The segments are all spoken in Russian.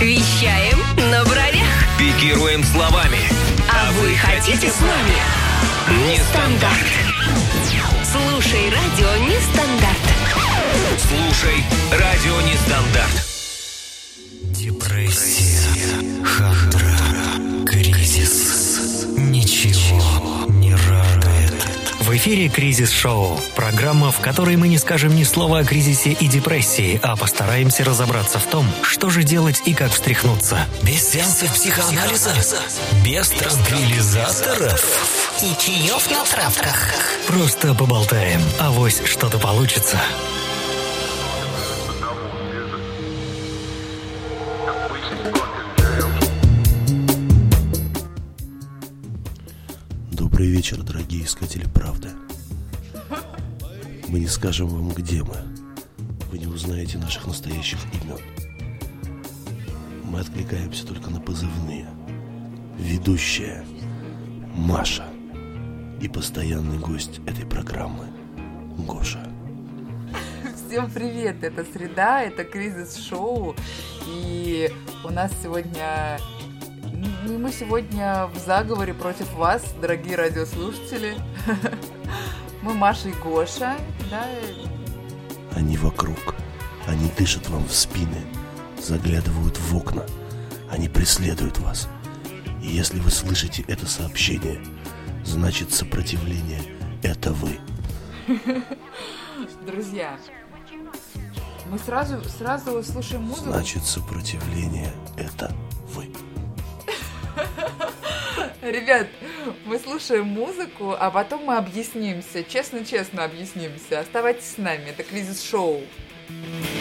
Вещаем на бровях. Пикируем словами. А вы хотите с нами? Нестандарт. Слушай радио Нестандарт. Слушай радио Нестандарт. Депрессия, хандра, В эфире «Кризис-шоу» – программа, в которой мы не скажем ни слова о кризисе и депрессии, а постараемся разобраться в том, что же делать и как встряхнуться. Без сеансов психоанализа? Без транквилизаторов? И чаев на травках. Просто поболтаем, авось что-то получится. Добрый вечер, дорогие искатели правды. Мы не скажем вам, где мы. Вы не узнаете наших настоящих имен. Мы откликаемся только на позывные. Ведущая Маша и постоянный гость этой программы Гоша. Всем привет! Это среда, это кризис-шоу. И у нас сегодня... ну, Мы сегодня в заговоре против вас, дорогие радиослушатели. Мы Маша и Гоша, да? Они вокруг. Они дышат вам в спины, заглядывают в окна. Они преследуют вас. И если вы слышите это сообщение, значит сопротивление – это вы. Друзья, мы сразу, сразу слушаем музыку. Значит сопротивление – это вы. Ребят, мы слушаем музыку, а потом мы объяснимся. Честно-честно объяснимся. Оставайтесь с нами, это кризис-шоу. В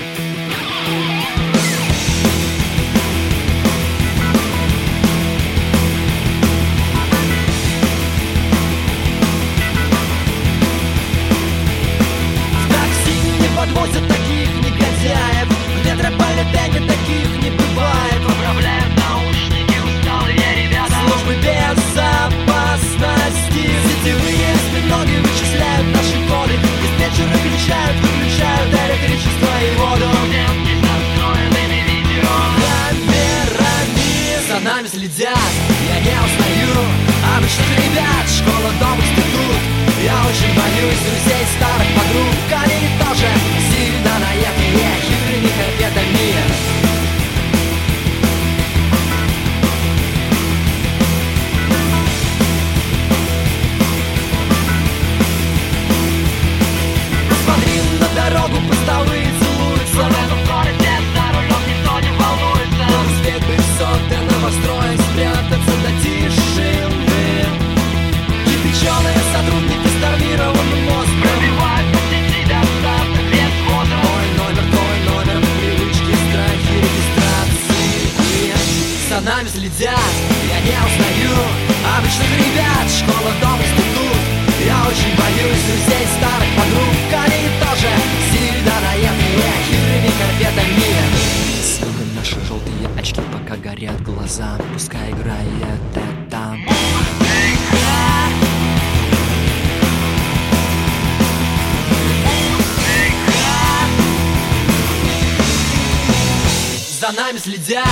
За нами следят,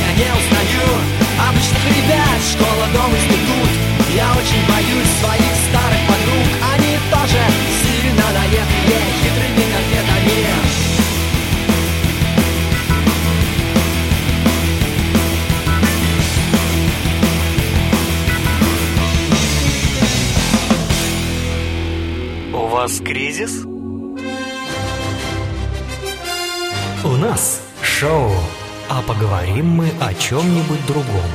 я не узнаю Обычных ребят, школа, дом, институт. Я очень боюсь своих старых подруг. Они тоже сильно наехали хитрыми конфетами У вас кризис? У нас шоу, а поговорим мы о чем-нибудь другом.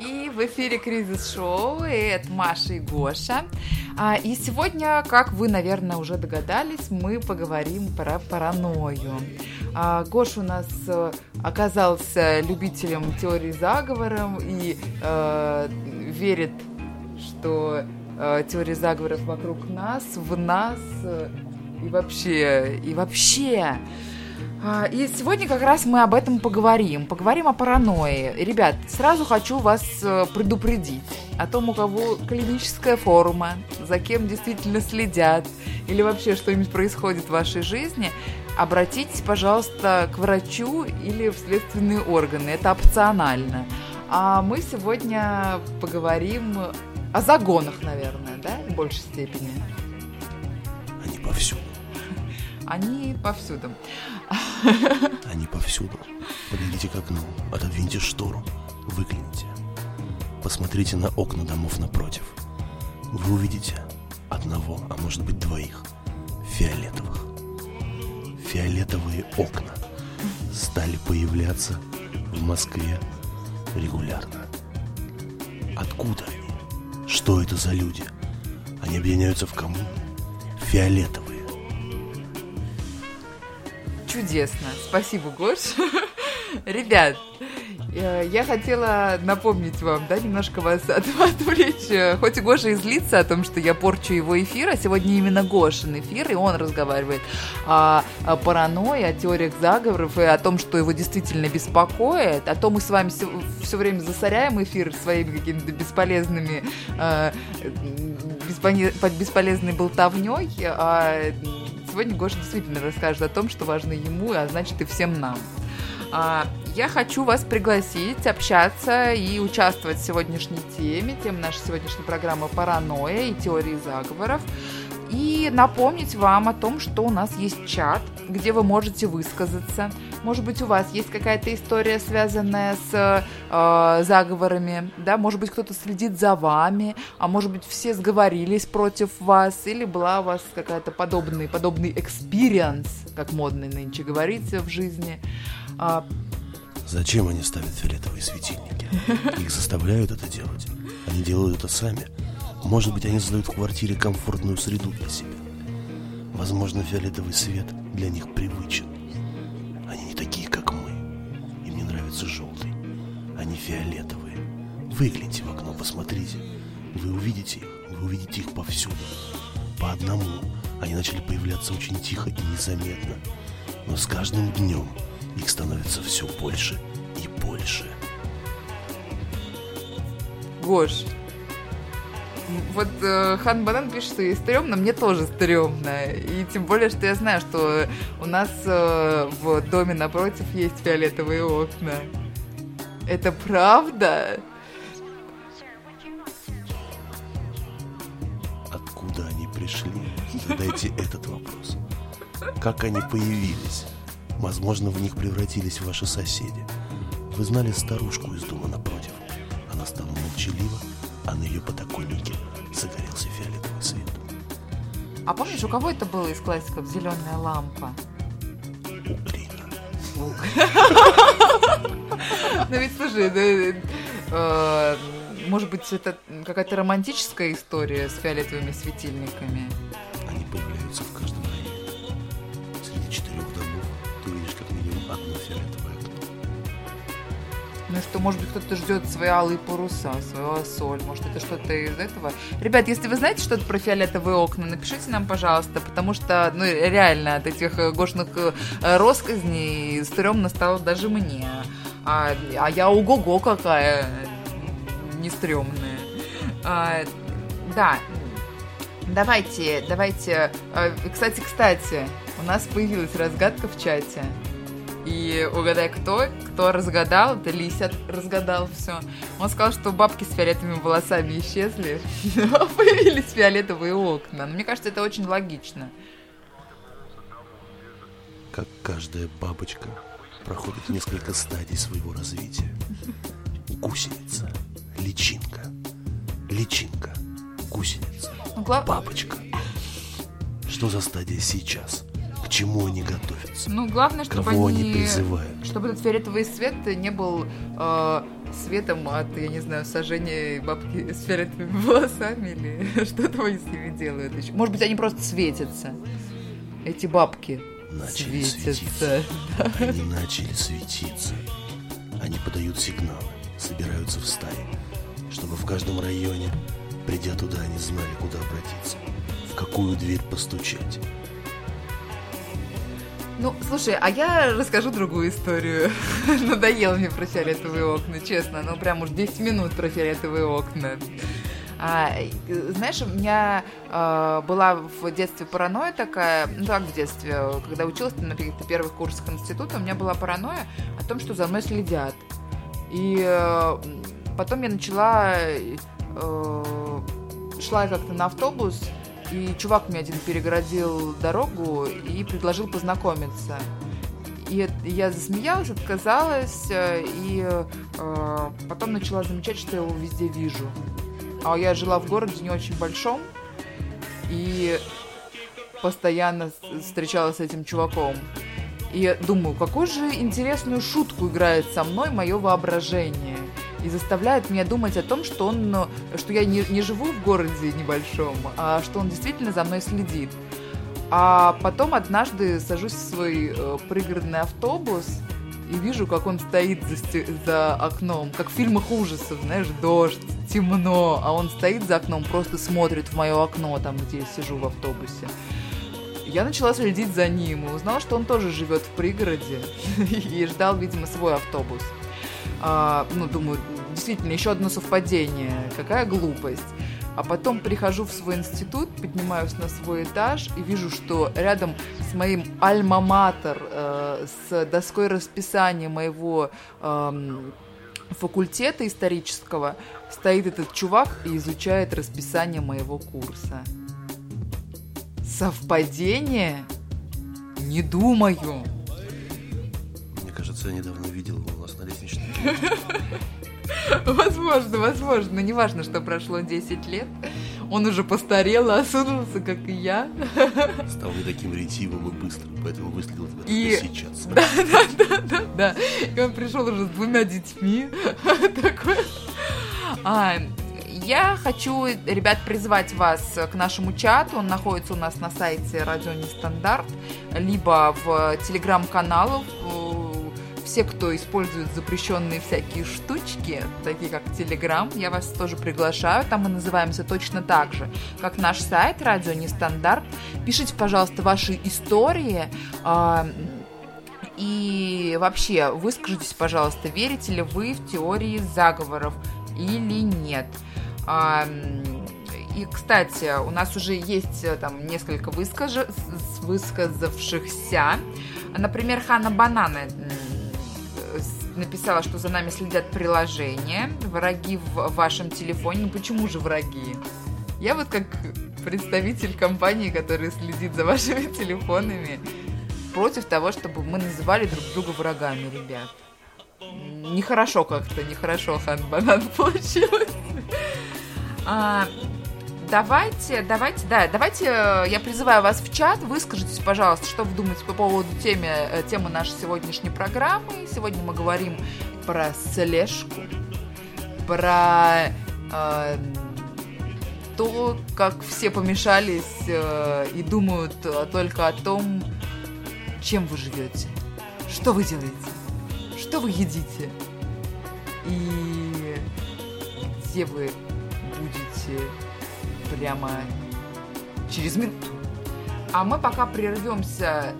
И в эфире кризис-шоу, и это Маша и Гоша. А, и сегодня, как вы, наверное, уже догадались, мы поговорим про паранойю. А, Гоша у нас э, оказался любителем теории заговоров и э, верит, что э, теория заговоров вокруг нас, в нас э, и вообще, и вообще. А, И сегодня как раз мы об этом поговорим. Поговорим о паранойи. Ребят, сразу хочу вас э, предупредить о том, у кого клиническая форма, за кем действительно следят, или вообще что-нибудь происходит в вашей жизни, обратитесь, пожалуйста, к врачу или в следственные органы. Это опционально. А мы сегодня поговорим о загонах, наверное, да, в большей степени. Они повсюду. Они повсюду. Они повсюду. Подойдите к окну, отодвиньте штору, выгляните. Посмотрите на окна домов напротив. Вы увидите одного, а может быть двоих, фиолетовых. Фиолетовые окна стали появляться в Москве регулярно. Откуда они? Что это за люди? Они объединяются в кому? Фиолетовые. Чудесно. Спасибо, Гош. Ребят, э, я хотела напомнить вам, да, немножко вас от- отвлечь. Э, Хоть и Гоша и злится о том, что я порчу его эфир, а сегодня именно Гошин эфир, и он разговаривает о, о паранойи, о теориях заговоров и о том, что его действительно беспокоит. А то мы с вами все, время засоряем эфир своими какими-то бесполезными э, бесполезной болтовней, а сегодня Гоша действительно расскажет о том, что важно ему, а значит и всем нам. А, Я хочу вас пригласить общаться и участвовать в сегодняшней теме. Тема нашей сегодняшней программы «Паранойя и теории заговоров». И напомнить вам о том, что у нас есть чат, где вы можете высказаться. Может быть, у вас есть какая-то история, связанная с э, заговорами, да? Может быть, кто-то следит за вами, а может быть, все сговорились против вас, или была у вас какая-то подобный, подобный experience, как модно нынче говорится в жизни. А, Зачем они ставят фиолетовые светильники? Их заставляют это делать. Они делают это сами. Может быть, они создают в квартире комфортную среду для себя. Возможно, фиолетовый свет для них привычен. Они не такие, как мы. Им не нравится желтый. Они фиолетовые. Выгляните в окно, посмотрите. Вы увидите их. Вы увидите их повсюду. По одному. Они начали появляться очень тихо и незаметно. Но с каждым днем их становится все больше и больше. Гош, вот э, Хан Банан пишет, что ей стрёмно, мне тоже стрёмно. И тем более, что я знаю, что у нас э, в доме напротив есть фиолетовые окна. Это правда? Откуда они пришли? Задайте этот вопрос. Как они появились? Возможно, в них превратились ваши соседи. Вы знали старушку из дома напротив. Она стала молчалива, А помнишь, у кого это было из классиков зеленая лампа? Ну ведь слушай, э, может быть, это какая-то романтическая история с фиолетовыми светильниками. Ну что, может быть, кто-то ждет свои алые паруса, свою соль, может, это что-то из этого. Ребят, если вы знаете что-то про фиолетовые окна, напишите нам, пожалуйста, потому что, ну, реально, от этих э, гошных э, россказней стрёмно стало даже мне. А, а я ого-го какая не стрёмная. А, да, давайте, давайте. А, Кстати, кстати, у нас появилась разгадка в чате. И угадай, кто? Кто разгадал? Это Лися разгадал все. Он сказал, что бабки с фиолетовыми волосами исчезли, а появились фиолетовые окна. Но мне кажется, это очень логично. Как каждая бабочка проходит несколько стадий своего развития. Гусеница, личинка, личинка, гусеница, Ну, бабочка. Что за стадия сейчас? К чему они готовятся? Ну, главное, чтобы Кого они... они призывают? Чтобы этот фиолетовый свет не был э, светом от, я не знаю, сожжения бабки с фиолетовыми волосами или что-то они с ними делают еще. Может быть, они просто светятся. Эти бабки Начали светятся. Они начали светиться. Они подают сигналы, собираются в стаи, чтобы в каждом районе, придя туда, они знали, куда обратиться, в какую дверь постучать. Ну, слушай, а я расскажу другую историю. Надоело мне про фиолетовые окна, честно. Ну, прям уж 10 минут про фиолетовые окна. А, знаешь, у меня э, была в детстве паранойя такая, ну как в детстве, когда училась на каких-то первых курсах института, у меня была паранойя о том, что за мной следят. И э, потом я начала, э, шла как-то на автобус, и чувак мне один перегородил дорогу и предложил познакомиться. И я засмеялась, отказалась, э, и э, потом начала замечать, что я его везде вижу. А я жила в городе не очень большом, и постоянно встречалась с этим чуваком. И думаю, какую же интересную шутку играет со мной мое воображение. И заставляет меня думать о том, что он, что я не, не живу в городе небольшом, а что он действительно за мной следит. А потом однажды сажусь в свой э, пригородный автобус и вижу, как он стоит за, сте- за окном, как в фильмах ужасов, знаешь, дождь, темно, а он стоит за окном, просто смотрит в мое окно, там, где я сижу в автобусе. Я начала следить за ним и узнала, что он тоже живет в пригороде и ждал, видимо, свой автобус. А, ну, думаю, действительно, еще одно совпадение. Какая глупость. А потом прихожу в свой институт, поднимаюсь на свой этаж и вижу, что рядом с моим альма-матер, э, с доской расписания моего эм, факультета исторического, стоит этот чувак и изучает расписание моего курса. Совпадение? Не думаю. Мне кажется, я недавно видел его у нас на лестничной. Возможно, возможно. Но неважно, что прошло 10 лет. Он уже постарел, осунулся, как и я. Стал не таким ретивым и быстрым, поэтому выстрелил это И- сейчас. Да. И он пришел уже с двумя детьми. Такой. А, я хочу, ребят, призвать вас к нашему чату. Он находится у нас на сайте Радио Нестандарт, либо в телеграм-каналах. Все, кто использует запрещенные всякие штучки, такие как Телеграм, я вас тоже приглашаю. Там мы называемся точно так же, как наш сайт Радио Нестандарт. Пишите, пожалуйста, ваши истории. а, и вообще, выскажитесь, пожалуйста, верите ли вы в теории заговоров или нет. А, И, кстати, у нас уже есть э, там несколько с- высказавшихся. Например, Хана Банана написала, что за нами следят приложения, враги в вашем телефоне. Ну почему же враги? Я вот как представитель компании, которая следит за вашими телефонами, против того, чтобы мы называли друг друга врагами, ребят. Нехорошо как-то, нехорошо, Хан Банан получилось. А, давайте, давайте, да, давайте э, я призываю вас в чат, выскажитесь, пожалуйста, что вы думаете по поводу теме, э, темы нашей сегодняшней программы. Сегодня мы говорим про слежку, про э, то, как все помешались э, и думают только о том, чем вы живете, что вы делаете, что вы едите и где вы будете прямо через минуту. А мы пока прервемся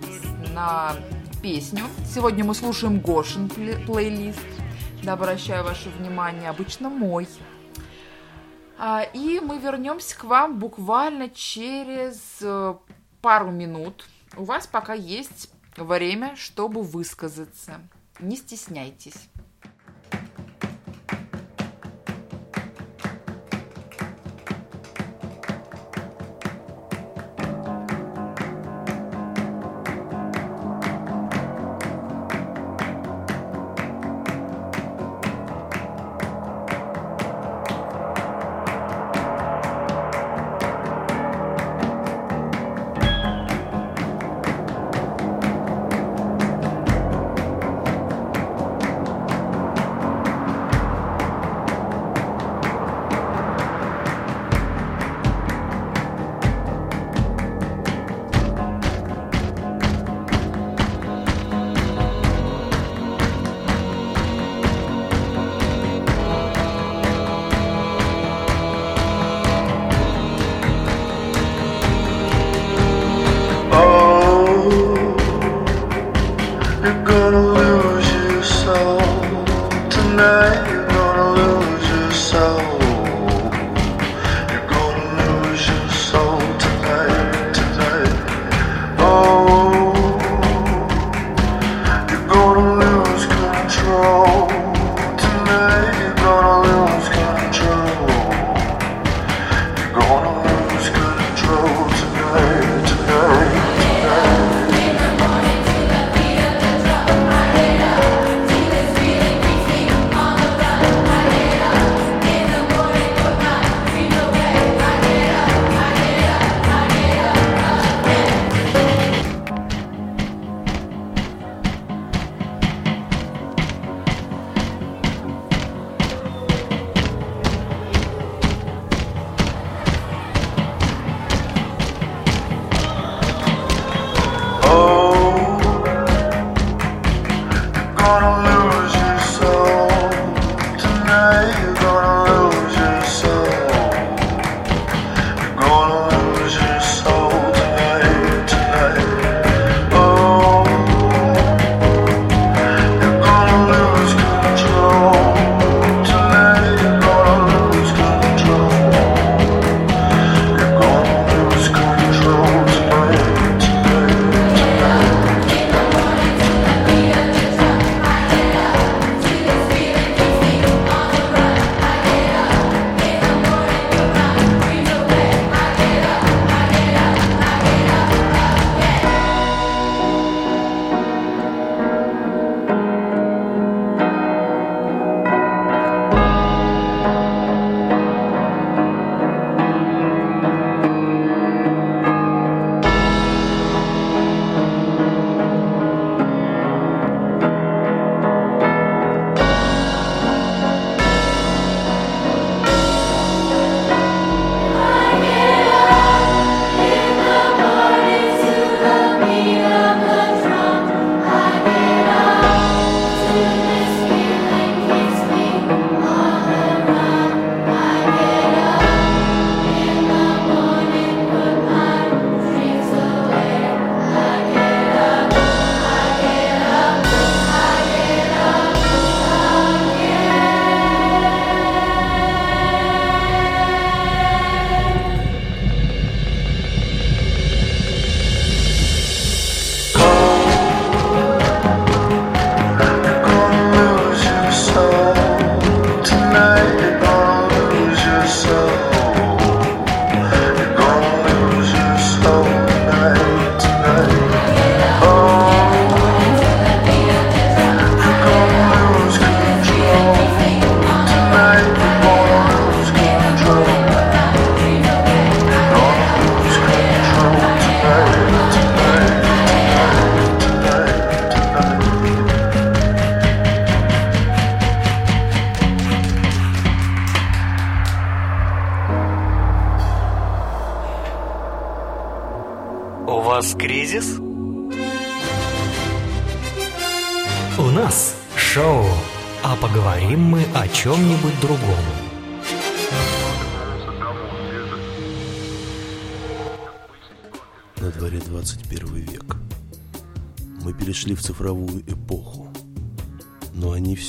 на песню. Сегодня мы слушаем Гошин пле- плейлист. Да, обращаю ваше внимание, обычно мой. А, И мы вернемся к вам буквально через э, пару минут. У вас пока есть время, чтобы высказаться. Не стесняйтесь.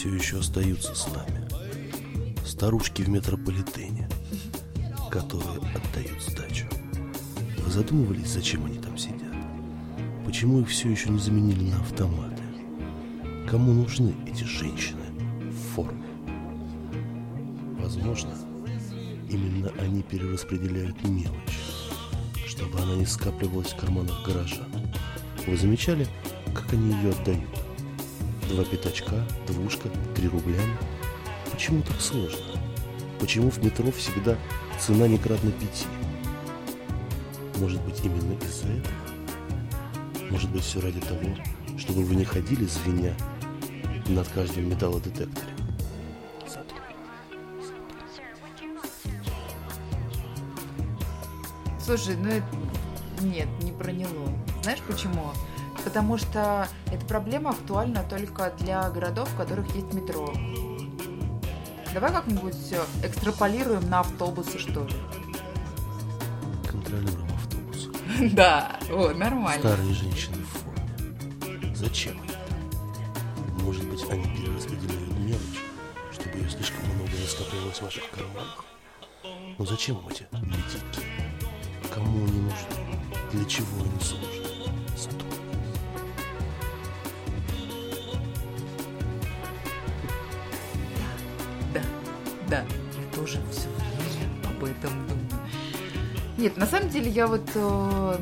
Все еще остаются с нами. Старушки в метрополитене, которые отдают сдачу. Вы задумывались, зачем они там сидят? Почему их все еще не заменили на автоматы? Кому нужны эти женщины в форме? Возможно, именно они перераспределяют мелочь, чтобы она не скапливалась в карманах гаража. Вы замечали, как они ее отдают? Два пятачка, двушка, три рубля. Почему так сложно? Почему в метро всегда цена не кратно пяти? Может быть, именно из-за этого? Может быть, все ради того, чтобы вы не ходили звеня над каждым металлодетекторе? Слушай, ну это... Нет, не проняло. Знаешь почему? Потому что эта проблема актуальна только для городов, в которых есть метро. Давай как-нибудь все экстраполируем на автобусы, что ли? Контролируем автобус. Да, о, нормально. Старые женщины в форме. Зачем так? Может быть, они перераспределяют мелочь, чтобы ее слишком много не скопилось в ваших карманах? Но зачем им эти медики? Кому они нужны? Для чего они служат? Нет, на самом деле я вот э,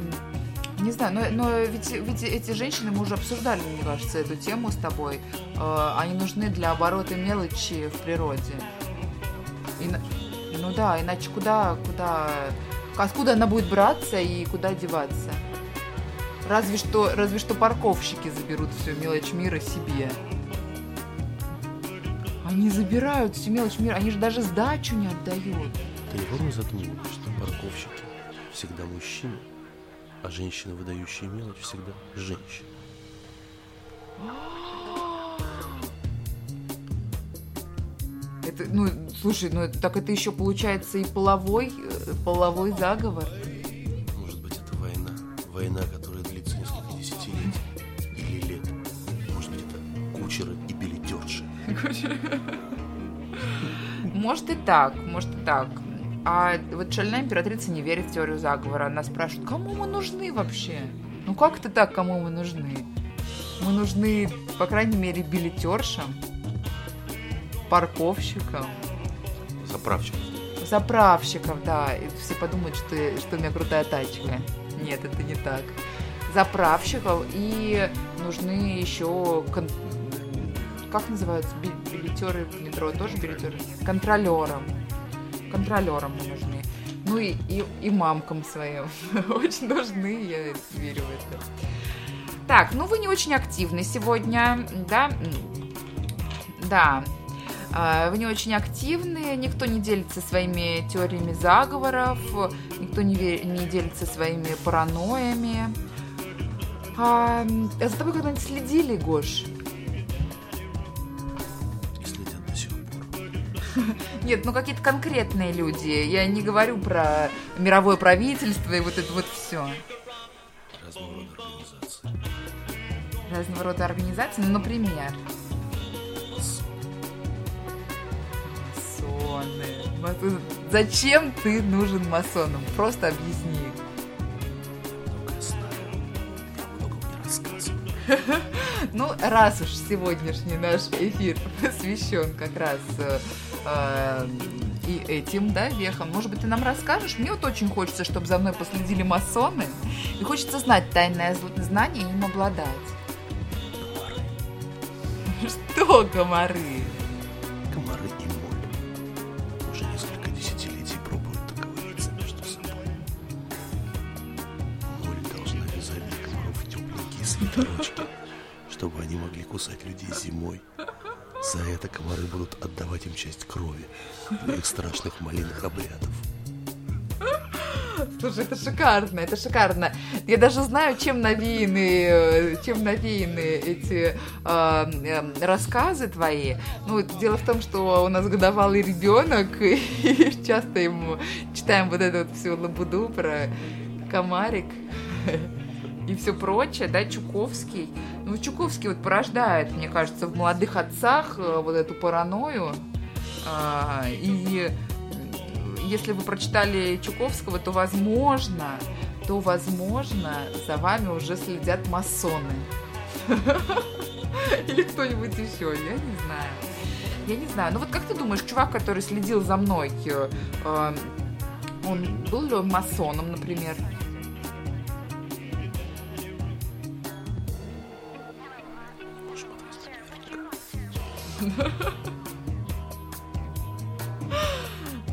не знаю, но, но ведь, ведь эти женщины мы уже обсуждали, мне кажется, эту тему с тобой. Э, они нужны для оборота мелочи в природе. И ну да, иначе куда, куда, откуда она будет браться и куда деваться? Разве что, разве что парковщики заберут всю мелочь мира себе. Они забирают всю мелочь мира, они же даже сдачу не отдают. Не задумывалась, что парковщики всегда мужчины, а женщины, выдающие мелочь, всегда женщины? Это, ну, слушай, ну так это еще получается и половой, э, половой заговор. Может быть, это война. Война, которая длится несколько десятилетий или лет. Может быть, это кучеры и билетерши. Может и так, может и так. А вот шальная императрица не верит в теорию заговора. Она спрашивает, кому мы нужны вообще? Ну как это так, кому мы нужны? Мы нужны, по крайней мере, билетершам, парковщикам, Заправщик. заправщикам, да. И все подумают, что, что у меня крутая тачка. Нет, это не так. Заправщиков и нужны еще кон- как называются Би- билетеры в метро тоже билетеры контролерам контролерам мы нужны. Ну и, и, и мамкам своим. Очень нужны я верю в это. Так ну вы не очень активны сегодня да? Да. А, вы не очень активны, никто не делится своими теориями заговоров, никто не, ве- не делится своими паранойями. М, а за тобой когда-нибудь следили, Гош? Нет, ну какие-то конкретные люди. Я не говорю про мировое правительство и вот это вот все. Разного рода организации. Разного рода организации, ну, например. Масоны. Зачем ты нужен масонам? Просто объясни. Ну, раз уж сегодняшний наш эфир посвящен как раз э, и этим, да, вехам, может быть, ты нам расскажешь? Мне вот очень хочется, чтобы за мной последили масоны, и хочется знать тайное знание и им обладать. Что, комары? Комары и моль. Уже несколько десятилетий пробуют договориться между собой. Моль должна вязать для комаров тепленькие свитерочки, чтобы они могли кусать людей зимой. За это комары будут отдавать им часть крови для их страшных малиных обрядов. Слушай, это шикарно, это шикарно. Я даже знаю, чем навеяны, э, чем навеяны эти э, э, рассказы твои. Ну, дело в том, что у нас годовалый ребенок, и часто ему читаем вот эту вот всю лабуду про комарик и все прочее, да, Чуковский. Ну, Чуковский вот порождает, мне кажется, в молодых отцах э, вот эту паранойю. А, и если вы прочитали Чуковского, то возможно, то возможно за вами уже следят масоны. Или кто-нибудь еще, я не знаю. Я не знаю. Ну вот как ты думаешь, чувак, который следил за мной, э, он был ли он масоном, например?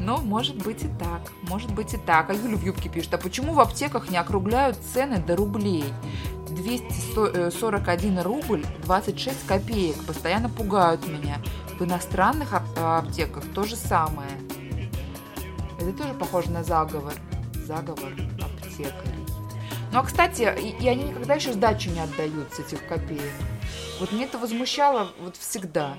Но может быть и так, может быть и так. А Юля в юбке пишет, а почему в аптеках не округляют цены до рублей? 241 рубль 26 копеек постоянно пугают меня. В иностранных аптеках то же самое. Это тоже похоже на заговор. Заговор аптекарей. Ну, а, кстати, и, и они никогда еще сдачу не отдают с этих копеек. Вот мне это возмущало вот всегда.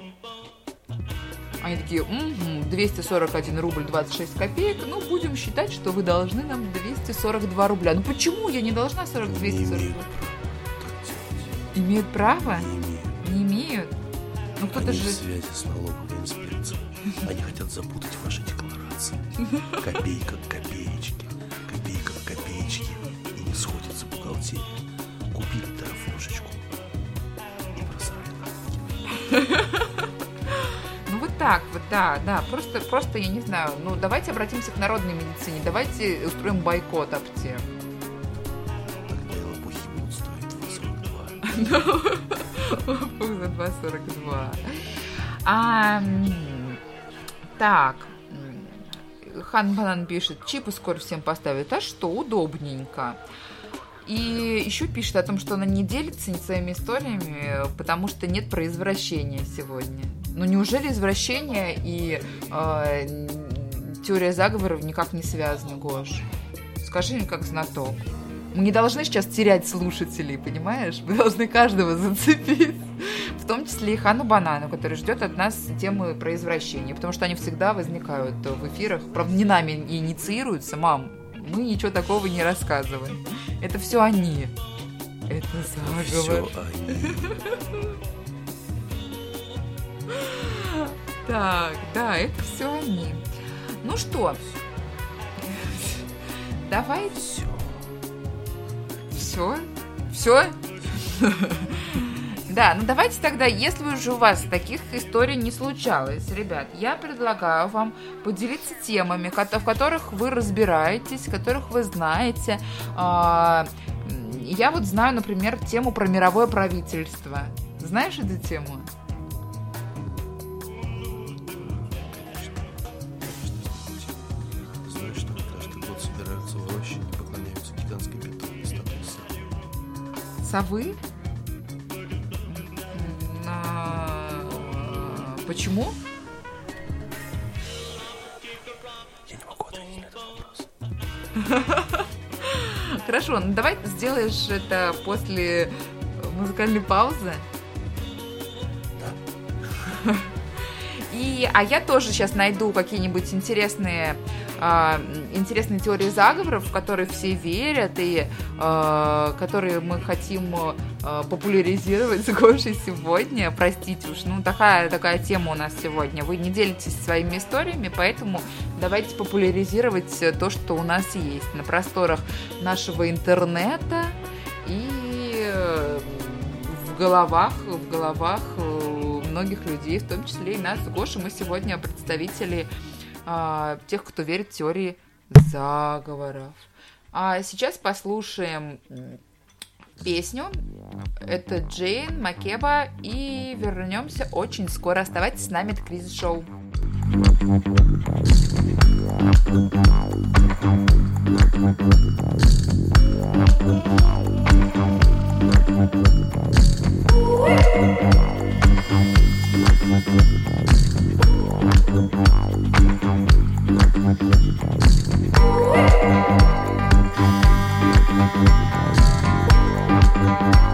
Они такие, угу, 241 рубль 26 копеек, ну, будем считать, что вы должны нам 242 рубля. Ну, почему я не должна 40, 242? Имеют право? Не имеют. Не имеют? Ну, кто-то же... в связи с налоговой инспекцией. Они хотят запутать ваши декларации. Копейка к копеечке, копейка к копеечке. И не сходится бухгалтерия. Купили просрали Ну, вот так вот, да, да. Просто, просто, я не знаю, ну, давайте обратимся к народной медицине. Давайте устроим бойкот аптек. 2,42. Фух, за 2,42. А, так. Хан Банан пишет, чипы скоро всем поставят. А что, удобненько. И еще пишет о том, что она не делится своими историями, потому что нет про извращения сегодня. Ну неужели извращение и э, теория заговоров никак не связаны, Гош? Скажи мне как знаток. Мы не должны сейчас терять слушателей, понимаешь? Мы должны каждого зацепить. В том числе и Хану Банану, который ждет от нас темы про извращение, потому что они всегда возникают в эфирах. Правда, не нами инициируются, мам. Мы ничего такого не рассказываем. Это все они. Это заговор. Все они. Так, да, это все они. Ну что, давайте. Все. Все? Да, ну давайте тогда, если уже у вас таких историй не случалось, ребят, я предлагаю вам поделиться темами, в которых вы разбираетесь, которых вы знаете. А, Я вот знаю, например, тему про мировое правительство. Знаешь эту тему? Знаешь, Почему? Я не могу ответить на этот вопрос. Хорошо, ну давай сделаешь это после музыкальной паузы. И, а я тоже сейчас найду какие-нибудь интересные, а, интересные теории заговоров, в которые все верят и а, которые мы хотим популяризировать с Гошей сегодня. Простите уж, ну такая, такая тема у нас сегодня. Вы не делитесь своими историями, поэтому давайте популяризировать то, что у нас есть на просторах нашего интернета и э, в головах, в головах э, многих людей, в том числе и нас с Гошей. Мы сегодня представители а, тех, кто верит в теории заговоров. А сейчас послушаем песню. Это Джейн Макеба. И вернемся очень скоро. Оставайтесь с нами, это Кризис Шоу. Thank gonna Thank you.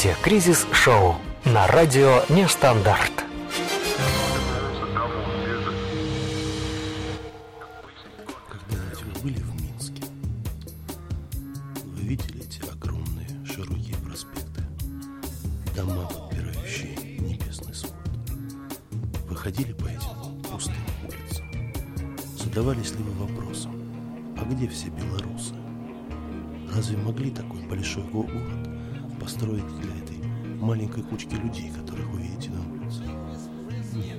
Слушаете «Кризис Шоу» на радио «Нестандарт». Когда-нибудь вы были в Минске? Вы видели эти огромные широкие проспекты? Дома, подпирающие небесный свод. Вы ходили по этим пустым улицам? Задавались ли вы вопросом, а где все белорусы? Разве могли такой большой го- город построить для этой маленькой кучки людей, которых вы видите на улице? Нет.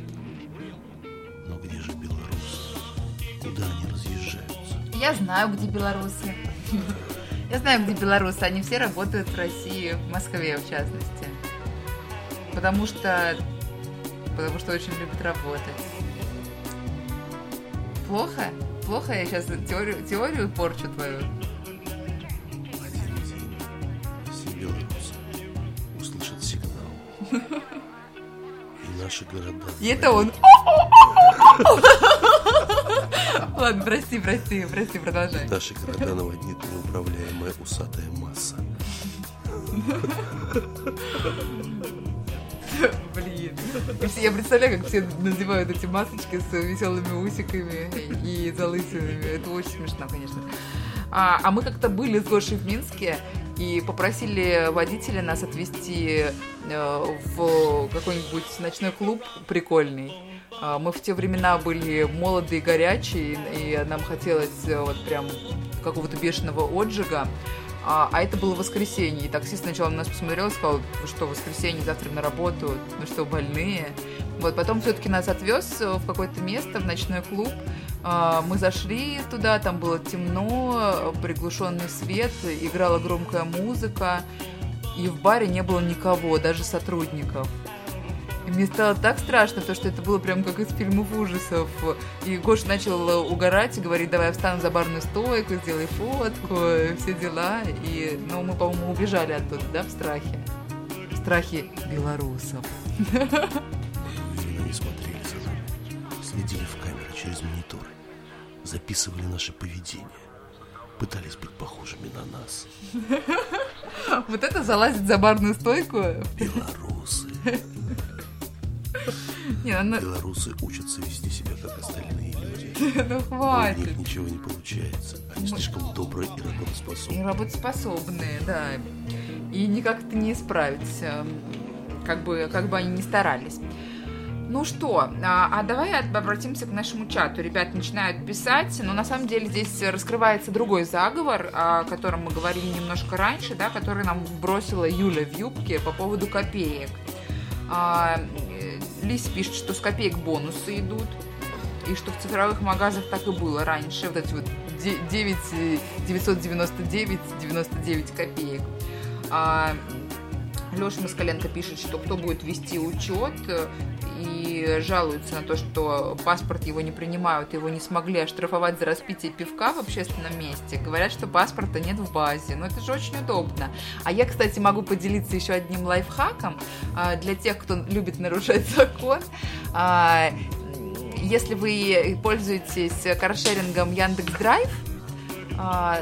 Но где же белорусы? Куда они разъезжаются? Я знаю, где белорусы. Я знаю, где белорусы. Они все работают в России, в Москве в частности. Потому что... Потому что очень любят работать. Плохо? Плохо я сейчас теорию, теорию порчу твою? Наши города... И это он. Ладно, прости, прости, прости, продолжай. Наши города наводнит неуправляемая усатая масса. Блин. Я представляю, как все надевают эти масочки с веселыми усиками и залысинами. Это очень смешно, конечно. А, а мы как-то были с Гошей в Минске и попросили водителя нас отвезти в какой-нибудь ночной клуб прикольный. А, Мы в те времена были молодые горячие, и нам хотелось э, вот прям какого-то бешеного отжига. А, а это было воскресенье. И таксист сначала на нас посмотрел и сказал, вы что, воскресенье, завтра на работу, ну что, больные? Вот, потом все-таки нас отвез в какое-то место, в ночной клуб. А, Мы зашли туда, там было темно, приглушенный свет, играла громкая музыка, и в баре не было никого, даже сотрудников. И мне стало так страшно, то что это было прям как из фильмов ужасов. И Гош начал угорать и говорить, давай я встану за барную стойку, сделай фотку, все дела. И, ну, мы, по-моему, убежали оттуда, да, в страхе. В страхе белорусов. Уверенно не смотрели за нами. Следили в камеры через мониторы. Записывали наше поведение. Пытались быть похожими на нас. Вот это залазит за барную стойку. Белорусы. Не, ну, Белорусы учатся вести себя как остальные люди. ну Но у них хватит. ничего не получается. Они слишком добрые и И работоспособны. работоспособные, да. И никак это не исправить, как бы, как бы они ни старались. Ну что, а, а давай об- обратимся к нашему чату. Ребят начинают писать, но на самом деле здесь раскрывается другой заговор, о котором мы говорили немножко раньше, да, который нам бросила Юля в юбке по поводу копеек. А, э, Лис пишет, что с копеек бонусы идут, и что в цифровых магазах так и было раньше, вот эти вот де- 9, э, 999, 99 копеек. А, Леша Москаленко пишет, что кто будет вести учет э, и жалуется на то, что паспорт его не принимают, его не смогли оштрафовать за распитие пивка в общественном месте. Говорят, что паспорта нет в базе. Но это же очень удобно. А я, кстати, могу поделиться еще одним лайфхаком а, для тех, кто любит нарушать закон. А, Если вы пользуетесь каршерингом Яндекс Драйв, а,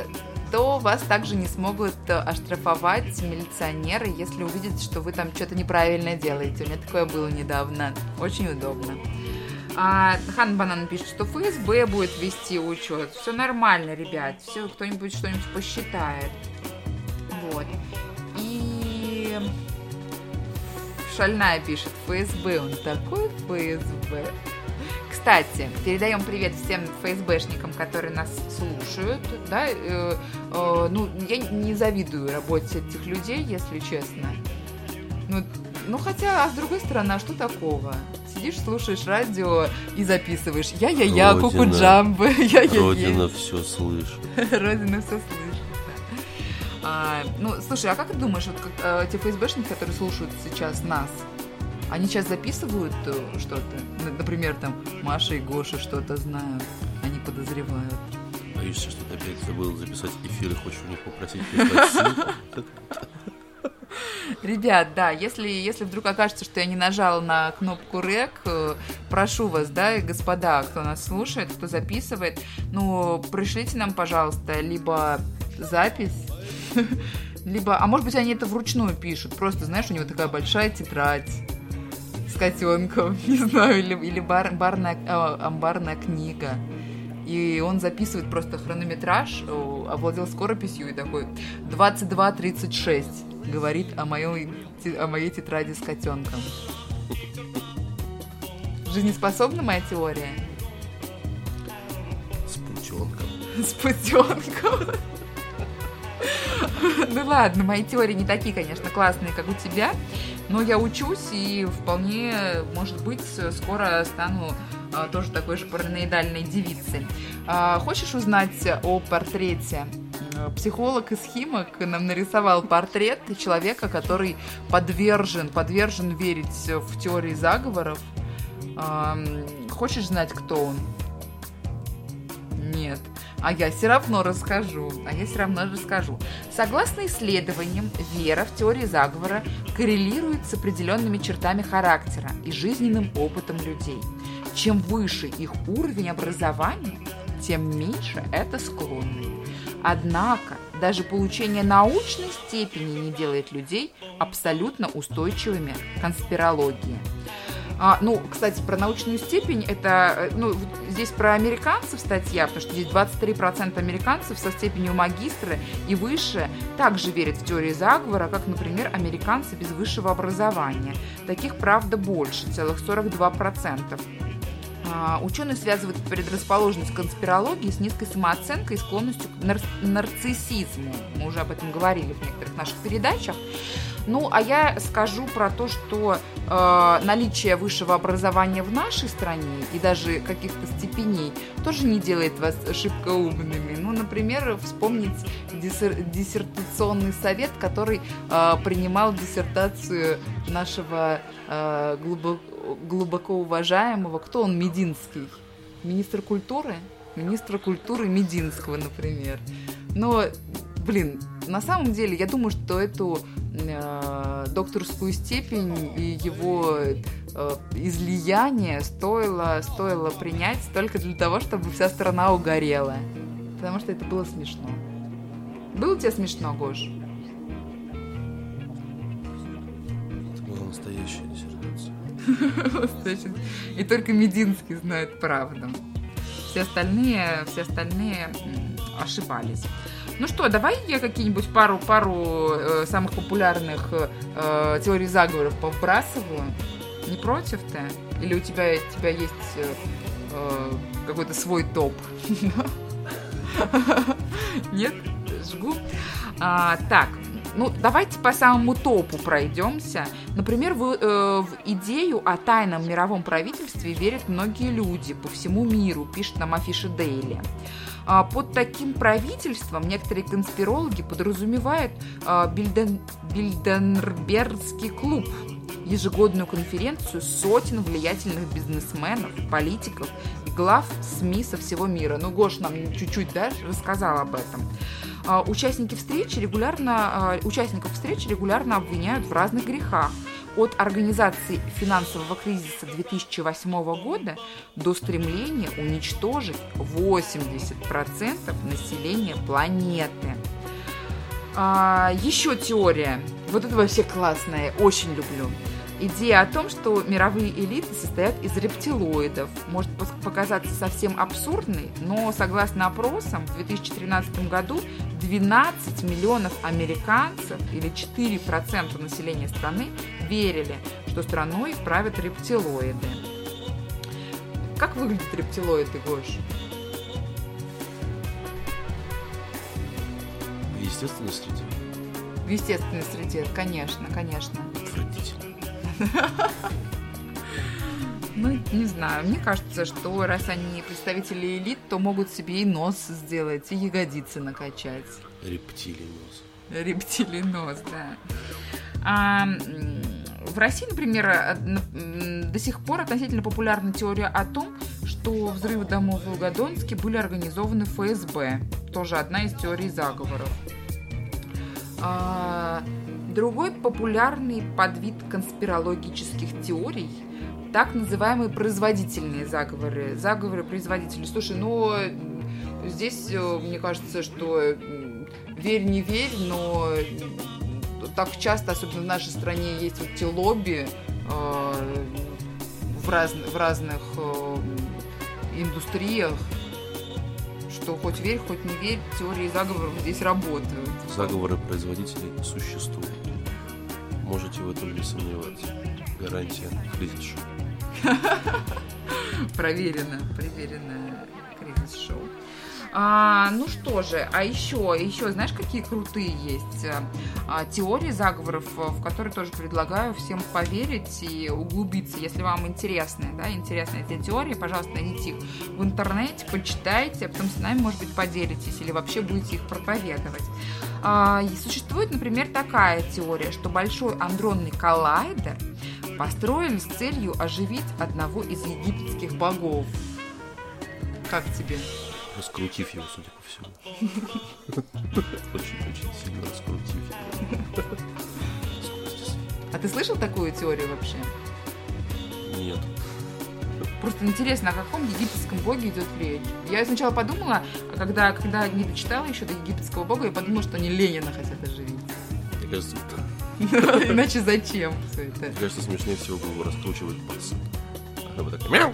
то вас также не смогут э, оштрафовать милиционеры, если увидят, что вы там что-то неправильно делаете. У меня такое было недавно. Очень удобно. А, Хан Банан пишет, что ФСБ будет вести учет. Все нормально, ребят. Все, кто-нибудь что-нибудь посчитает. Вот. И Шальная пишет, ФСБ, он такой ФСБ. Кстати, передаем привет всем ФСБшникам, которые нас слушают. Да, э, э, ну, я не завидую работе этих людей, если честно. Ну, ну, хотя, а с другой стороны, а что такого? Сидишь, слушаешь радио и записываешь. Я-я-я, куку джамбы, я-я-я. Родина все слышит. Родина все слышит. А, ну, слушай, а как ты думаешь, вот как, э, те ФСБшники, которые слушают сейчас нас, они сейчас записывают э, что-то? Например, там Маша и Гоша что-то знают, они подозревают. Боишься, что ты опять забыл записать эфир и хочешь у них попросить? Ребят, да, если, если вдруг окажется, что я не нажала на кнопку рек, э, прошу вас, да, господа, кто нас слушает, кто записывает, ну, пришлите нам, пожалуйста, либо запись, либо, а может быть, они это вручную пишут, просто, знаешь, у него такая большая тетрадь котенком, не знаю, или, или бар- барная, э, амбарная книга. И он записывает просто хронометраж, овладел скорописью и такой 22.36 говорит о моей, о моей тетради с котенком. Жизнеспособна моя теория? С путенком. С путенком. Ну ладно, мои теории не такие, конечно, классные, как у тебя, но я учусь и вполне, может быть, скоро стану а, тоже такой же параноидальной девицей. А, хочешь узнать о портрете? Э, Психолог из Химок нам нарисовал портрет человека, который подвержен, подвержен верить в теории заговоров. Ам, Хочешь знать, кто он? Нет. А я все равно расскажу. А я все равно расскажу. Согласно исследованиям, вера в теории заговора коррелирует с определенными чертами характера и жизненным опытом людей. Чем выше их уровень образования, тем меньше это склонны. Однако, даже получение научной степени не делает людей абсолютно устойчивыми к конспирологии. А, ну, кстати, про научную степень, это, э, ну, здесь про американцев статья, потому что здесь 23% американцев со степенью магистра и выше также верят в теории заговора, как, например, американцы без высшего образования. Таких, правда, больше, целых 42%. А, Ученые связывают предрасположенность к конспирологии с низкой самооценкой и склонностью к нар- нарциссизму. Мы уже об этом говорили в некоторых наших передачах. Ну, а я скажу про то, что э, наличие высшего образования в нашей стране и даже каких-то степеней тоже не делает вас шибко умными. Ну, например, вспомнить диссер- диссертационный совет, который э, принимал диссертацию нашего э, глубоко, глубоко уважаемого, кто он, Мединский? Министр культуры? Министра культуры Мединского, например. Но, блин, на самом деле, я думаю, что эту э, докторскую степень и его э, излияние стоило, стоило принять только для того, чтобы вся страна угорела. Потому что это было смешно. Было тебе смешно, Гош? Это была настоящая диссертация. И только Мединский знает правду. Все остальные, все остальные ошибались. Ну что, давай я какие-нибудь пару, пару э, самых популярных э, теорий заговоров повбрасываю. Не против ты? Или у тебя, у тебя есть э, э, какой-то свой топ? Нет? Жгу. А, так, ну, давайте по самому топу пройдемся. Например, в, э, в идею о тайном мировом правительстве верят многие люди по всему миру, пишет нам афиша Дейли. А, Под таким правительством некоторые конспирологи подразумевают а, Бильден, Бильденбергский клуб, ежегодную конференцию сотен влиятельных бизнесменов, политиков и глав СМИ со всего мира. Ну, Гош нам чуть-чуть да, рассказал об этом. А, Участники встречи регулярно, участников встречи регулярно обвиняют в разных грехах. От организации финансового кризиса 2008 года до стремления уничтожить 80% населения планеты. А, еще теория. Вот это вообще классная, очень люблю. Идея о том, что мировые элиты состоят из рептилоидов, может показаться совсем абсурдной, но согласно опросам, в 2013 году 12 миллионов американцев или 4% населения страны верили, что страной правят рептилоиды. Как выглядят рептилоиды, Гош? В естественной среде. В естественной среде, конечно, конечно. Отвратительно. Ну, не знаю, мне кажется, что раз они представители элит, то могут себе и нос сделать, и ягодицы накачать. Рептилий нос. Рептилий нос, да. А, в России, например, до сих пор относительно популярна теория о том, что взрывы домов в Волгодонске были организованы ФСБ. Тоже одна из теорий заговоров. А, Другой популярный подвид конспирологических теорий – так называемые производительные заговоры. Заговоры производителей. Слушай, ну, здесь, э, мне кажется, что верь, не верь, но так часто, особенно в нашей стране, есть вот те лобби э, в, раз- в разных э, индустриях, что хоть верь, хоть не верь, теории заговоров здесь работают. Заговоры производителей существуют. Можете в этом не сомневаться. Гарантия кризис шоу. Проверено, проверено кризис-шоу. А, ну что же, а еще, еще, знаешь, какие крутые есть э, а, теории заговоров, э, в которые тоже предлагаю всем поверить и углубиться, если вам интересны, да, интересны эти теории, пожалуйста, найдите их в интернете, почитайте, а потом с нами, может быть, поделитесь или вообще будете их проповедовать. А, существует, например, такая теория, что большой андронный коллайдер построен с целью оживить одного из египетских богов. Как тебе? Раскрутив его, судя по всему. Очень-очень сильно раскрутив его. А ты слышал такую теорию вообще? Нет. Просто интересно, о каком египетском боге идет речь? Я сначала подумала, а когда, когда не дочитала еще до египетского бога, я подумала, что они Ленина хотят оживить. Мне кажется, Иначе зачем все это? мне кажется, смешнее всего было бы раскручивать пальцы. Она бы такая мяу!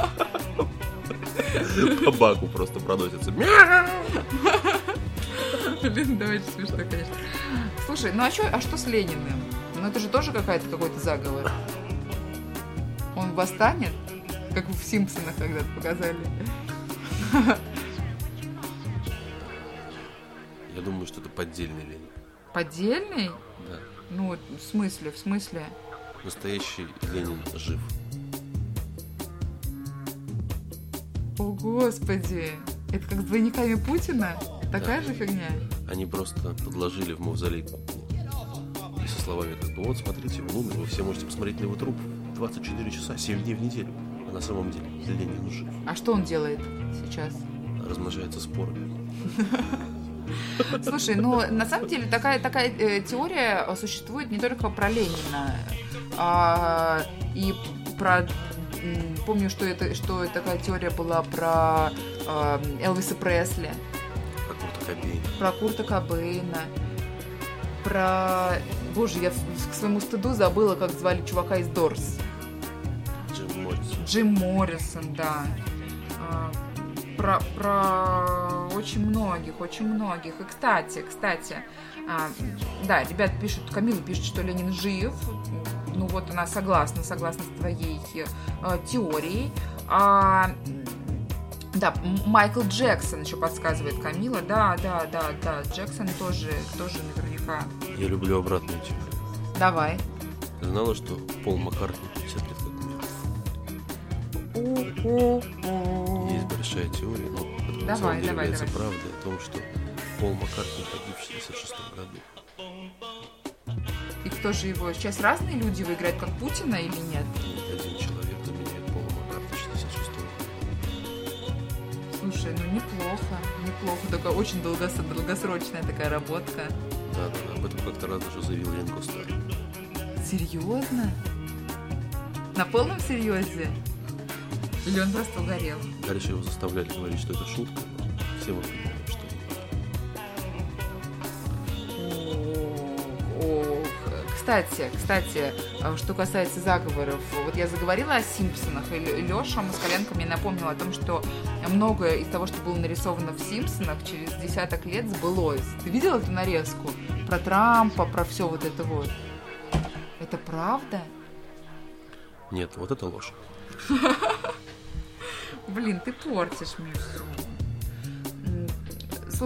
По баку просто проносится. Блин, да, очень смешно, конечно. Слушай, ну а что, а что с Лениным? Ну это же тоже какая-то какой-то заговор. Он восстанет? Как в Симпсонах когда-то показали. Я думаю, что это поддельный Ленин. Поддельный? Да. Ну, в смысле, в смысле? Настоящий Ленин жив. О, господи! Это как с двойниками Путина? Такая же фигня? Они просто подложили в мавзолей куклу. И со словами как бы, вот смотрите, он умер, вы все можете посмотреть на его труп 24 часа, 7 дней в неделю. А на самом деле Ленин жив. А что он делает сейчас? Размножается спорами. Слушай, ну на самом деле такая такая э, теория существует не только про Ленина, а, и про помню, что это что такая теория была про э, Элвиса Пресли, Про Курта Кобейна. про Курта Кобейна, про боже, я к своему стыду забыла, как звали чувака из Дорс. Джим Моррисон. Джим Моррисон, да. А, Про, про очень многих, очень многих. И, кстати, кстати, а, да, ребят пишут, Камила пишет, что Ленин жив. Ну вот она согласна, согласна с твоей э, теорией. А, да, Майкл Джексон еще подсказывает Камила. Да, да, да, да. Джексон тоже, тоже наверняка. Я люблю обратную теорию. Давай. Ты знала, что Пол Маккартни 50 лет как умер? Есть большая теория, но это на Давай, самом деле давай, является давай. правдой о том, что Пол Маккартни погиб в 66 году. И кто же его? Сейчас разные люди его играют, как Путина или нет? И один человек заменяет Пола Маккартни 66 году. Слушай, ну неплохо, неплохо. Такая очень долгос- долгосрочная такая работка. Да, да, да, об этом как-то раз даже заявил Ринго Стар. Серьезно? На полном серьезе? Или он просто угорел? Дальше его заставляли говорить, что это шутка, все мы Кстати, кстати, э, что касается заговоров, вот я заговорила о Симпсонах, и Леша Москаленко мне напомнил о том, что многое из того, что было нарисовано в Симпсонах, через десяток лет сбылось. Ты видел эту нарезку? Про Трампа, про все вот это вот. Это правда? нет, вот это ложь. Блин, ты портишь мне всё.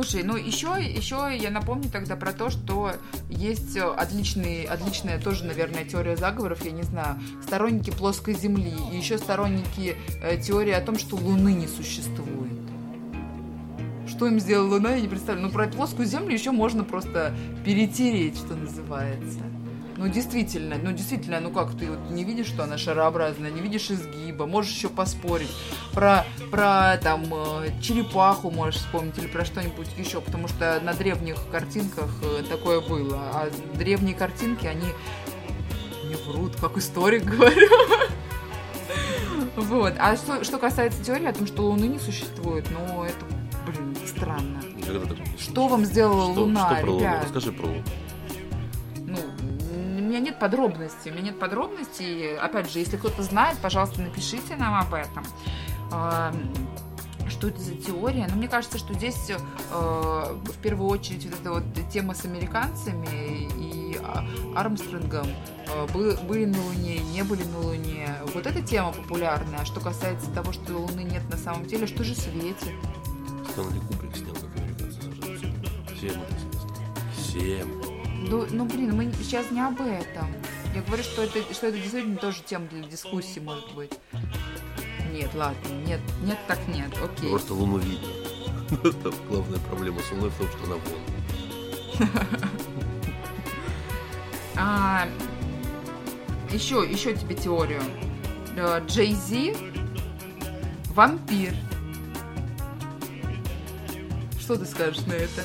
Слушай, ну еще, еще я напомню тогда про то, что есть э, отличный, отличная тоже, наверное, теория заговоров, я не знаю, сторонники плоской Земли и еще сторонники э, теории о том, что Луны не существует. Что им сделала Луна, я не представляю. Ну, про плоскую Землю еще можно просто перетереть, что называется. Ну, действительно, ну, действительно, ну как, ты вот не видишь, что она шарообразная, не видишь изгиба, можешь еще поспорить. Про, про там, э, черепаху можешь вспомнить или про что-нибудь еще, потому что на древних картинках э, такое было. А древние картинки, они не врут, как историк говорю. Вот. А что, что касается теории о том, что Луны не существует, ну, это, блин, странно. Что вам сделала Что- Луна, что про Луну? Расскажи про Луну. Меня нет подробностей. У меня нет подробностей. Опять же, если кто-то знает, пожалуйста, напишите нам об этом. Что это за теория? Ну, мне кажется, что здесь э, в первую очередь вот эта вот тема с американцами и а, Армстронгом э, бы- были на Луне, не были на Луне. Вот эта тема популярная. А что касается того, что Луны нет на самом деле, что же светит? Стэнли Кубрик снял, как американцы. Всем это известно. Всем. Ну, ну, блин, мы сейчас не об этом. Я говорю, что это, что это действительно тоже тема для дискуссии может быть. Нет, ладно, нет, нет, так нет, окей. Просто Луну видно. Главная проблема с Луной в том, что она вон. Еще, еще тебе теорию. Э, Джей Зи вампир. Что ты скажешь на это?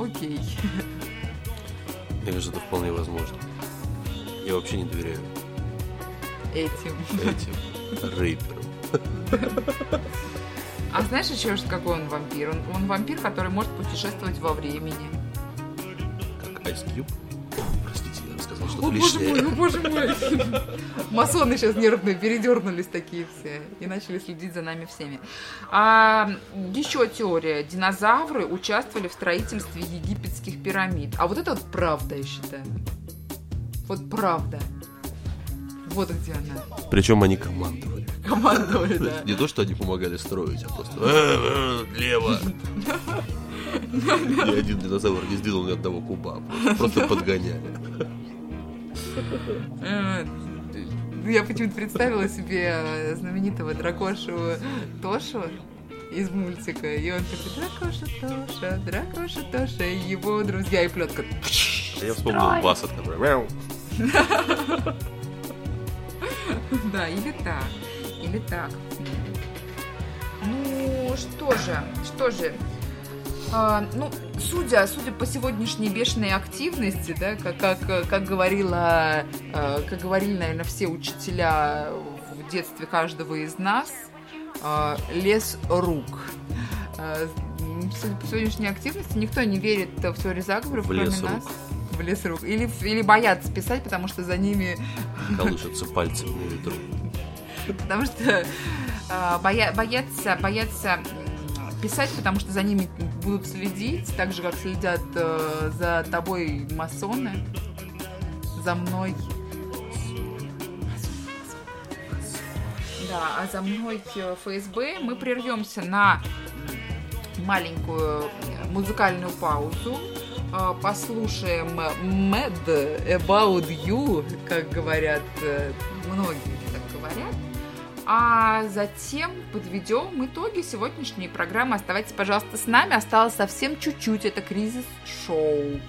Окей. Мне кажется, это вполне возможно. Я вообще не доверяю Этим. этим рэперам. А знаешь еще, какой он вампир? Он, он вампир, который может путешествовать во времени. Как Ice Cube. О, боже мой, ну боже мой. Масоны сейчас нервные передернулись такие все и начали следить за нами всеми. А, еще теория. Динозавры участвовали в строительстве египетских пирамид. А вот это вот правда, я считаю. Вот правда. Вот где она. Причем они командовали. Командовали, да. Не то, что они помогали строить, а просто «Э, э, лево. И один динозавр не сдвинул ни одного куба. Просто подгоняли. Э, Я почему-то представила себе э, знаменитого дракошу Тошу из мультика. И он такой, дракоша Тоша, дракоша Тоша, и его друзья и плетка. Я вспомнил который «Мяу». Да, или так, или так. Ну, что же, что же. А, ну, судя, судя по сегодняшней бешеной активности, да, как, как, как говорила, э, как говорили, наверное, все учителя в детстве каждого из нас, э, лес рук. Э, Судя по сегодняшней активности, никто не верит в теорию заговоров, В кроме лес нас. рук. В лес рук. Или, или боятся писать, потому что за ними Колышется пальцем на ветру. потому что а, боя- боятся, боятся писать, потому что за ними будут следить, так же, как следят э, за тобой масоны, за мной. Да, а за мной ФСБ. Мы прервемся на маленькую музыкальную паузу. Э, послушаем Mad About You, как говорят э, многие так говорят а затем подведем итоги сегодняшней программы. Оставайтесь, пожалуйста, с нами. Осталось совсем чуть-чуть. Это кризис-шоу.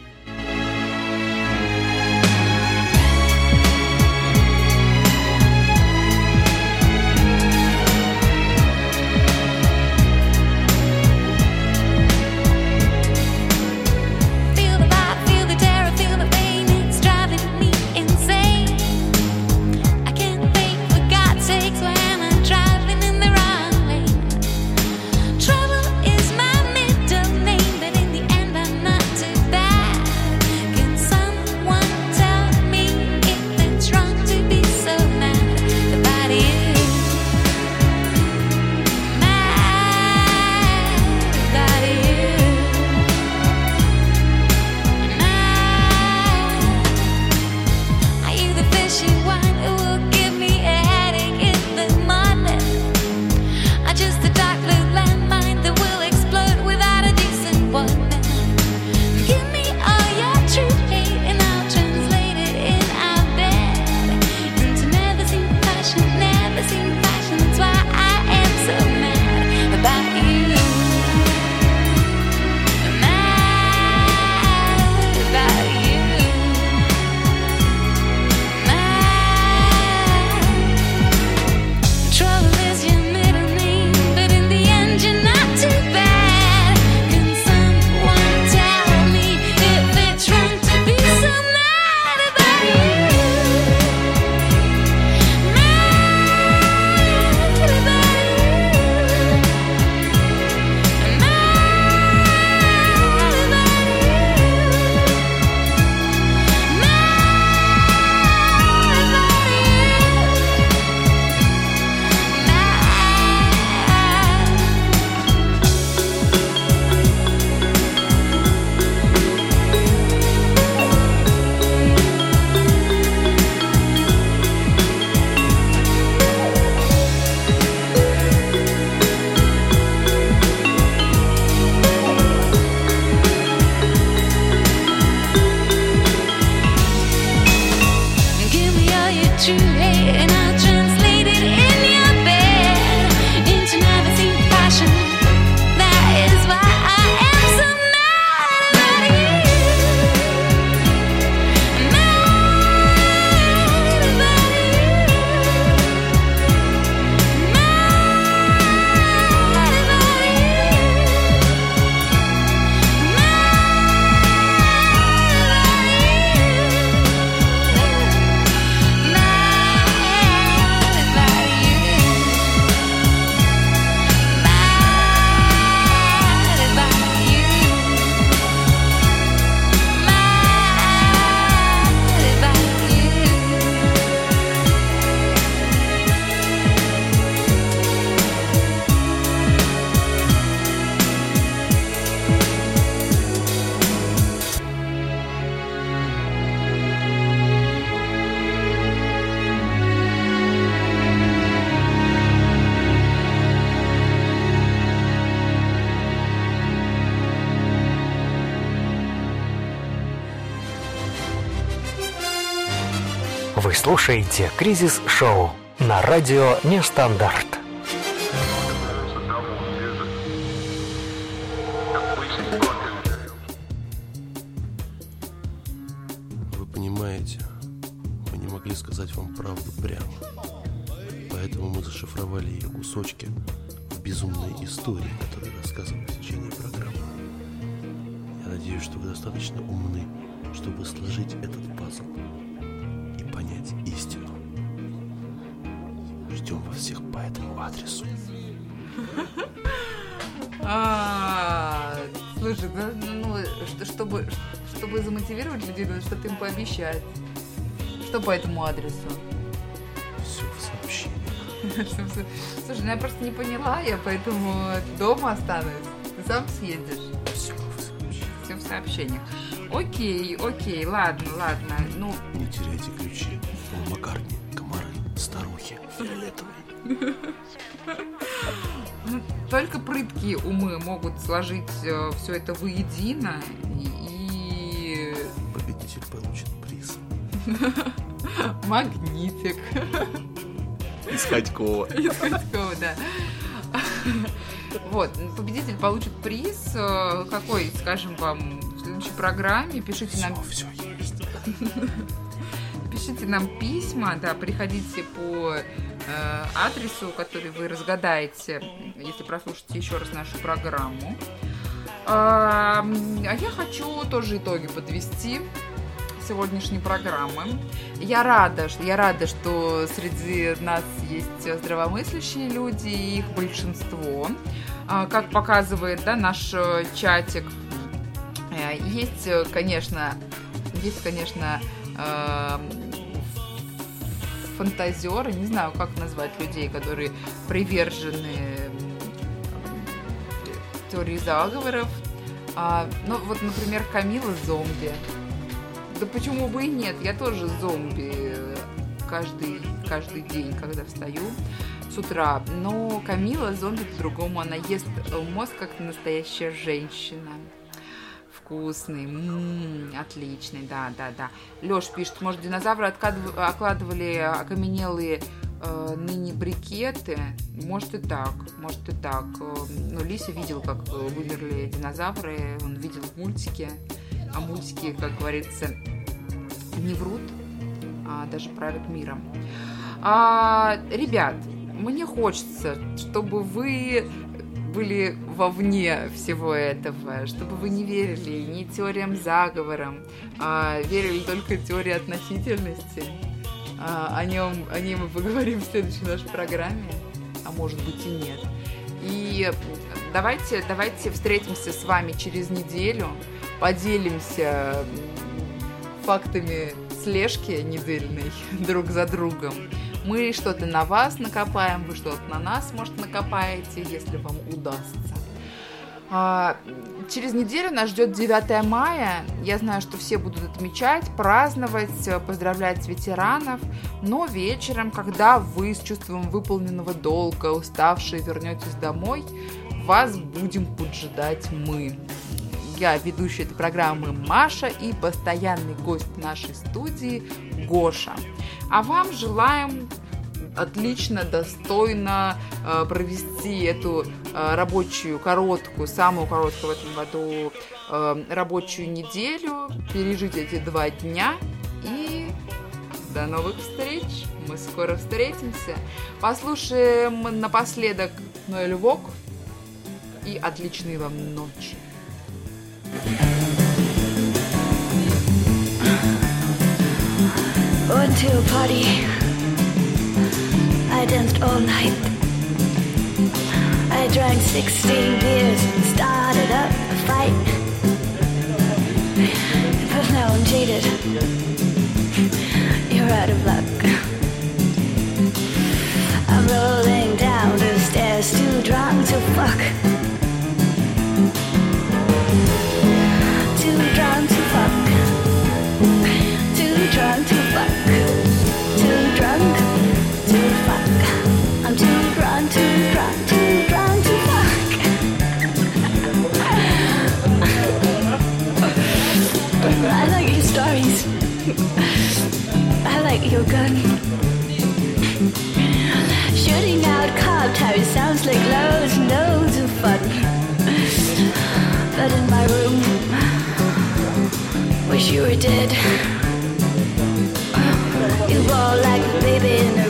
слушаете «Кризис Шоу» на радио «Нестандарт». я поэтому дома останусь. Сам съедешь. Все в сообщениях. Все в сообщениях. Окей, окей, ладно, ладно. Ну. Не теряйте ключи. Пол Маккартни, комары, старухи, фиолетовые. Только прыткие умы могут сложить э, все это воедино и... Победитель получит приз. Магнитик. Искать кого? Искать кого, да. Вот, победитель получит приз. э, Какой, скажем вам, в следующей программе. Пишите нам Все, есть. Пишите нам письма, да, приходите по э, адресу, который вы разгадаете, если прослушаете еще раз нашу программу. А, а я хочу тоже итоги подвести сегодняшней программы. Я рада, что я рада, что среди нас есть здравомыслящие люди, и их большинство. А, Как показывает да, наш э, чатик, э, есть, э, конечно, есть, конечно, фантазеры, не знаю, как назвать людей, которые привержены теории заговоров. А, ну, вот, например, Камила зомби. Да почему бы и нет? Я тоже зомби э, каждый, каждый день, когда встаю с утра. Но Камила зомби по-другому. Она ест мозг, как настоящая женщина. Вкусный, м, отличный, да, да, да. Леш пишет, может, динозавры окладывали окаменелые э, ныне брикеты? Может и так, может и так. Э, Ну, Лися видел, как вымерли динозавры, он видел в мультике. А мультики, как говорится, не врут, а даже правят миром. А, ребят, мне хочется, чтобы вы были вовне всего этого, чтобы вы не верили ни теориям заговорам, а верили только теории относительности. А, о, нем, о ней мы поговорим в следующей нашей программе, а может быть и нет. И давайте, давайте встретимся с вами через неделю, поделимся фактами слежки недельной друг за другом. Мы что-то на вас накопаем, вы что-то на нас, может, накопаете, если вам удастся. А, Через неделю нас ждет 9 мая. Я знаю, что все будут отмечать, праздновать, поздравлять ветеранов. Но вечером, когда вы с чувством выполненного долга, уставшие, вернетесь домой, вас будем поджидать мы. Я ведущая этой программы Маша и постоянный гость нашей студии Гоша. А вам желаем отлично, достойно э, провести эту э, рабочую, короткую, самую короткую в этом году э, рабочую неделю, пережить эти два дня и до новых встреч. Мы скоро встретимся. Послушаем напоследок Ноэль Вок и отличной вам ночи. Went to a party. I danced all night. I drank 16 beers and started up a fight. But now I'm jaded. You're out of luck. I'm rolling down the stairs, too drunk to fuck. sure it did. You ball like a baby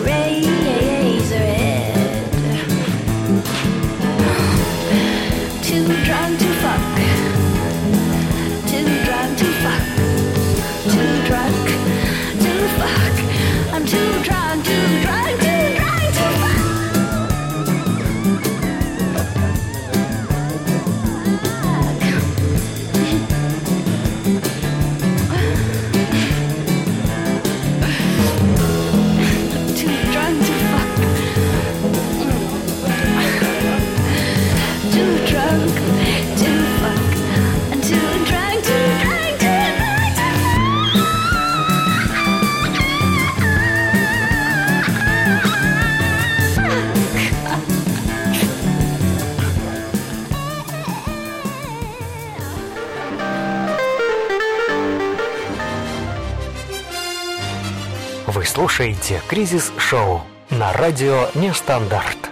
Вы слушаете «Кризис-шоу» на радио «Нестандарт».